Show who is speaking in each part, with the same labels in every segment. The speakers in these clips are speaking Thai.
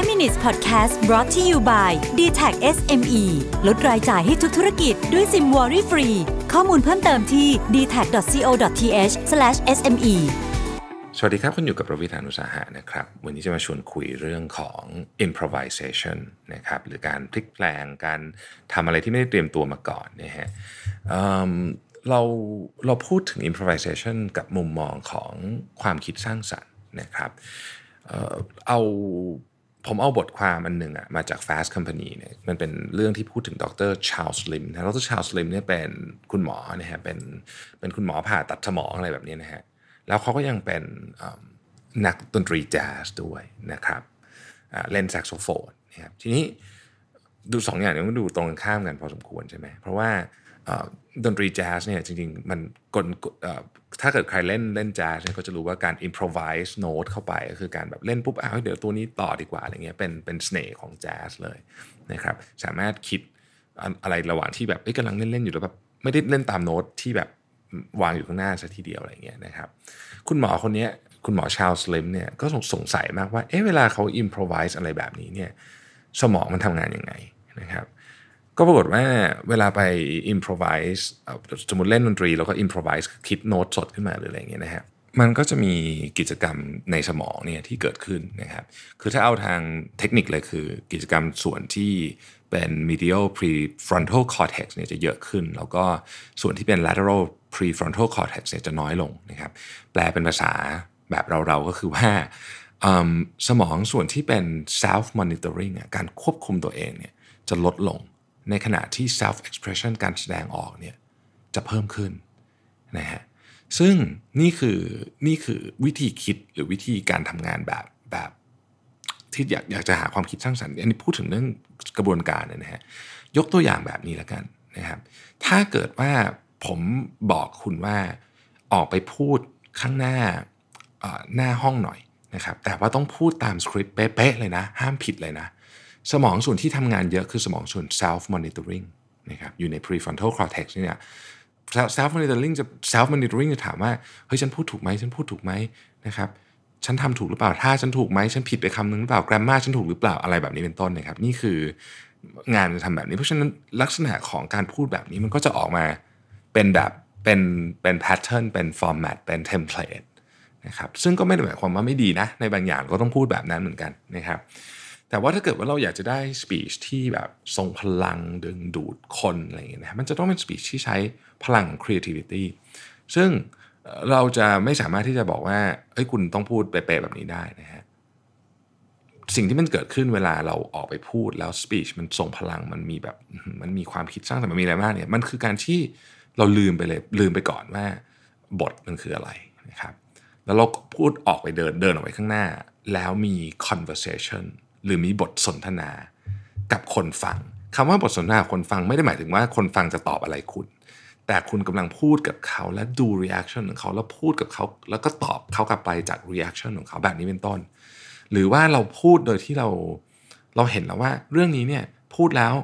Speaker 1: 5 minutes podcast brought to you by d t a c SME ลดรายจ่ายให้ทุกธุรกิจด้วยซิมวอรี่ฟรี ข้อมูลเพิ่มเติมที่ d t a c c o t h s m e
Speaker 2: สวัสดีครับคุณอยู่กับประวิธานุสาหะนะครับ วันนี้จะมาชวนคุยเรื่องของ improvisation นะครับหรือการพลิกแปลงการทำอะไรที่ไม่ได้เตรียมตัวมาก่อนนะฮะเเราเราพูดถึง improvisation กับมุมมองของความคิดสร้างสรรค์นะครับเอา ผมเอาบทความอันหนึ่งอะมาจาก Fast Company เนี่ยมันเป็นเรื่องที่พูดถึงดร Charles Limb นะดร Charles Limb เนี่ยเป็นคุณหมอนะฮะเป็นเป็นคุณหมอผ่าตัดสมองอะไรแบบนี้นะฮะแล้วเขาก็ยังเป็นนักดนตรีแจ๊สด้วยนะครับเล่นแซกโซโฟนนะครับทีนี้ดูสองอย่างนี้มันดูตรงกันข้ามกันพอสมควรใช่ไหมเพราะว่า ดนตรีแจ๊สเนี่ยจริงๆ มันกลถ้าเกิดใครเล่นเล่นแจ๊สเนี่ยก็จะรู้ว่าการ improvise note เข้าไป ก็คือการแบบเล่นปุ๊บอ้าวเดี๋ยวตัวนี้ต่อดีกว่าอะไรเงี้ยเป็นเป็นเสน่ห์ของแจ๊สเลยนะครับสามารถคิดอะไรระหว่างที่แบบกำลังเล่นๆอยู่แล้วแบบไม่ได้เล่นตามโน้ตที่แบบวางอยู่ข้างหน้าซะทีเดียวอะไรเงี้ยนะครับ คุณหมอคนนี้คุณหมอชาลสลิมเนี่ยก็สงสัยมากว่าเอ๊ะเวลาเขา improvise อะไรแบบนี้เนี่ยสมองมันทำงานยังไงนะครับ ก็ปรากฏว่าเวลาไป improvise สมมติเล่นดนตรีแล้วก็ improvise คิดโน้ตสดขึ้นมาหรืออะไรอย่างเงี้ยนะฮะมันก็จะมีกิจกรรมในสมองเนี่ยที่เกิดขึ้นนะครับ คือถ้าเอาทางเทคนิคเลยคือ กิจกรรมส่วนที่เป็น medial prefrontal cortex เนี่ยจะเยอะขึ้น แล้วก็ส่วนที่เป็น lateral prefrontal cortex เนี่ยจะน้อยลงนะครับ แปลเป็นภาษาแบบเราๆก็คือว่าสมองส่วนที่เป็น self monitoring อะการควบคุมตัวเองเนี่ยจะลดลง ในขณะที่ self expression การแสดงออกเนี่ยจะเพิ่มขึ้นนะฮะซึ่งนี่คือนี่คือวิธีคิดหรือวิธีการทำงานแบบแบบที่อยากอยากจะหาความคิดสร้างสรรค์อันนี้พูดถึงเรื่องกระบวนการเนี่ยนะฮะยกตัวอย่างแบบนี้แล้วกันนะครับ ถ้าเกิดว่าผมบอกคุณว่าออกไปพูดข้างหน้าหน้าห้องหน่อยนะครับแต่ว่าต้องพูดตามสคริปต์เป๊ะๆเลยนะ ห้ามผิดเลยนะ สมองส่วนที่ทำงานเยอะคือสมองส่วน self monitoring นะครับอยู่ใน prefrontal cortex เนี่ย self monitoring จะ self monitoring จะถามว่าเฮ้ยฉันพูดถูกไหมฉันพูดถูกไหมนะครับฉันทำถูกหรือเปล่า ถ้าฉันถูกไหม ฉันผิดไปคำนึงหรือเปล่า grammar ฉันถูกหรือเปล่า อะไรแบบนี้เป็นต้นนะครับ นี่คืองานจะทำแบบนี้ เพราะฉะนั้นลักษณะของการพูดแบบนี้มันก็จะออกมาเป็นแบบเป็นเป็น pattern เป็น format เป็น template นะครับ ซึ่งก็ไม่ได้หมายความว่าไม่ดีนะ ในบางอย่างก็ต้องพูดแบบนั้นเหมือนกันนะครับ แต่ว่าถ้าเกิดว่าเราอยากจะได้ speech ที่แบบทรงพลังดึงดูดคนอะไรอย่างเงี้ยนะมันจะต้องเป็น speech ที่ใช้พลัง creativity ซึ่งเราจะไม่สามารถที่จะบอกว่าเอ้ยคุณต้องพูดเป๊ะๆแบบนี้ได้นะฮะสิ่งที่มันเกิดขึ้นเวลาเราออกไปพูดแล้ว speech มันทรงพลังมันมีแบบมันมีความคิดสร้างสรรค์มันมีอะไรมากเนี่ยมันคือการที่เราลืมไปเลยลืมไปก่อนว่าบทมันคืออะไรนะครับ แล้วเราก็พูดออกไปเดินเดินออกไปข้างหน้า แล้วมี conversation หรือมีบทสนทนากับคนฟังคำว่าบทสนทนาคนฟังไม่ได้หมายถึงว่าคนฟังจะตอบอะไรคุณ แต่คุณกำลังพูดกับเขาและดู reaction ของเขาแล้วพูดกับเขา แล้วก็ตอบเขากลับไปจาก reaction ของเขาแบบนี้เป็นต้น หรือว่าเราพูดโดยที่เราเราเห็นแล้วว่าเรื่องนี้เนี่ยพูดแล้ว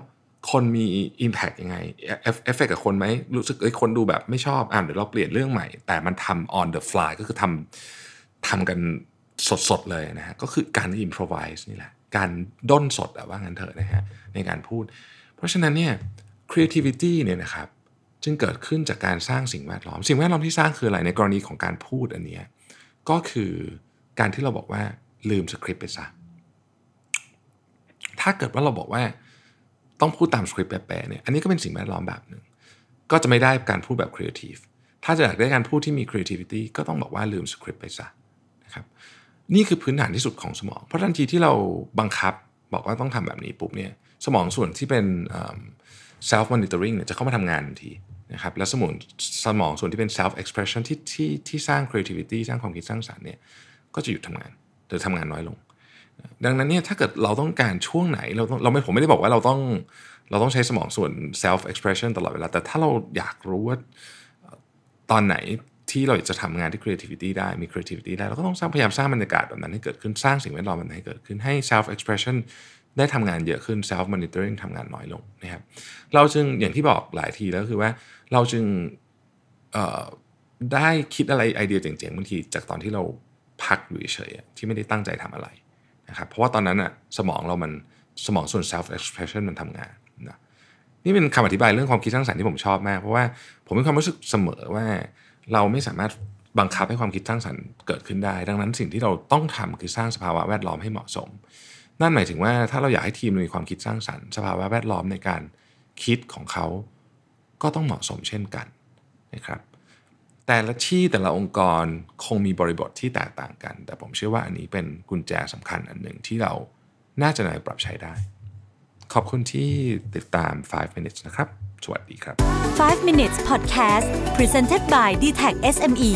Speaker 2: คนมี Impact ยังไงเอฟเอฟเฟกกับคนไหมรู้สึกเอ้ยคนดูแบบไม่ชอบอะเดี๋ยวเราเปลี่ยนเรื่องใหม่ แต่มันทำ on the fly ก็คือทำทำกัน สดๆเลยนะฮะก็คือการ improvise นี่แหละ การด้นสดอะว่างั้นเถอะนะฮะในการพูด เพราะฉะนั้นเนี่ย creativity เนี่ยนะครับจึงเกิดขึ้นจากการสร้างสิ่งแวดล้อม สิ่งแวดล้อมที่สร้างคืออะไรในกรณีของการพูดอันเนี้ยก็คือการที่เราบอกว่าลืมสคริปต์ไปซะถ้าเกิดว่าเราบอกว่าต้องพูดตามสคริปต์เป๊ะๆเนี่ยอันนี้ก็เป็นสิ่งแวดล้อมแบบหนึ่งก็จะไม่ได้การพูดแบบครีเอทีฟถ้าจะอยากได้การพูดที่มี creativity ก็ต้องบอกว่าลืมสคริปต์ไปซะนะครับ นี่คือพื้นฐานที่สุดของสมอง เพราะทันทีที่เราบังคับบอกว่าต้องทำแบบนี้ปุ๊บเนี่ยสมองส่วนที่เป็น self monitoring เนี่ยจะเข้ามาทำงานทันทีนะครับแล้วสมองสมองส่วนที่เป็น self expression ที่ที่ที่สร้าง creativity สร้างความคิดสร้างสรรค์เนี่ยก็จะหยุดทำงานหรือทำงานน้อยลง ดังนั้นเนี่ยถ้าเกิดเราต้องการช่วงไหนเราต้องเราไม่ผมไม่ได้บอกว่าเราต้องเราต้องใช้สมองส่วน self expression ตลอดเวลา แต่ถ้าเราอยากรู้ว่าตอนไหน ที่เราจะทำงานที่ creativity ได้มี creativity ได้เราก็ต้องสร้างพยายามสร้างบรรยากาศแบบนั้นให้เกิดขึ้นสร้างสิ่งแวดล้อมแบบนั้นให้เกิดขึ้นให้ self expression ได้ทำงานเยอะขึ้น self monitoring ทำงานน้อยลงนะครับเราจึงอย่างที่บอกหลายทีแล้วคือว่าเราจึงได้คิดอะไรไอเดียเจ๋งๆบางทีจากตอนที่เราพักอยู่เฉยๆที่ไม่ได้ตั้งใจทำอะไรนะครับเพราะว่าตอนนั้นอะสมองเรามันสมองส่วน self expression มันทำงานนะนี่เป็นคำอธิบายเรื่องความคิดสร้างสรรค์ที่ผมชอบมาก เพราะว่าผมมีความรู้สึกเสมอว่า เราไม่สามารถบังคับให้ความคิดสร้างสรรค์เกิดขึ้นได้ ดังนั้นสิ่งที่เราต้องทำคือสร้างสภาวะแวดล้อมให้เหมาะสม นั่นหมายถึงว่าถ้าเราอยากให้ทีมมีความคิดสร้างสรรค์ สภาวะแวดล้อมในการคิดของเขา ก็ต้องเหมาะสมเช่นกันนะครับ แต่ละที่แต่ละองค์กรคงมีบริบทที่แตกต่างกัน แต่ผมเชื่อว่าอันนี้เป็นกุญแจสำคัญอันหนึ่งที่เราน่าจะนำไปปรับใช้ได้ ขอบคุณที่ติดตาม 5 minutes นะครับ สวัสดีครับ
Speaker 1: 5 minutes podcast presented by d t e c h SME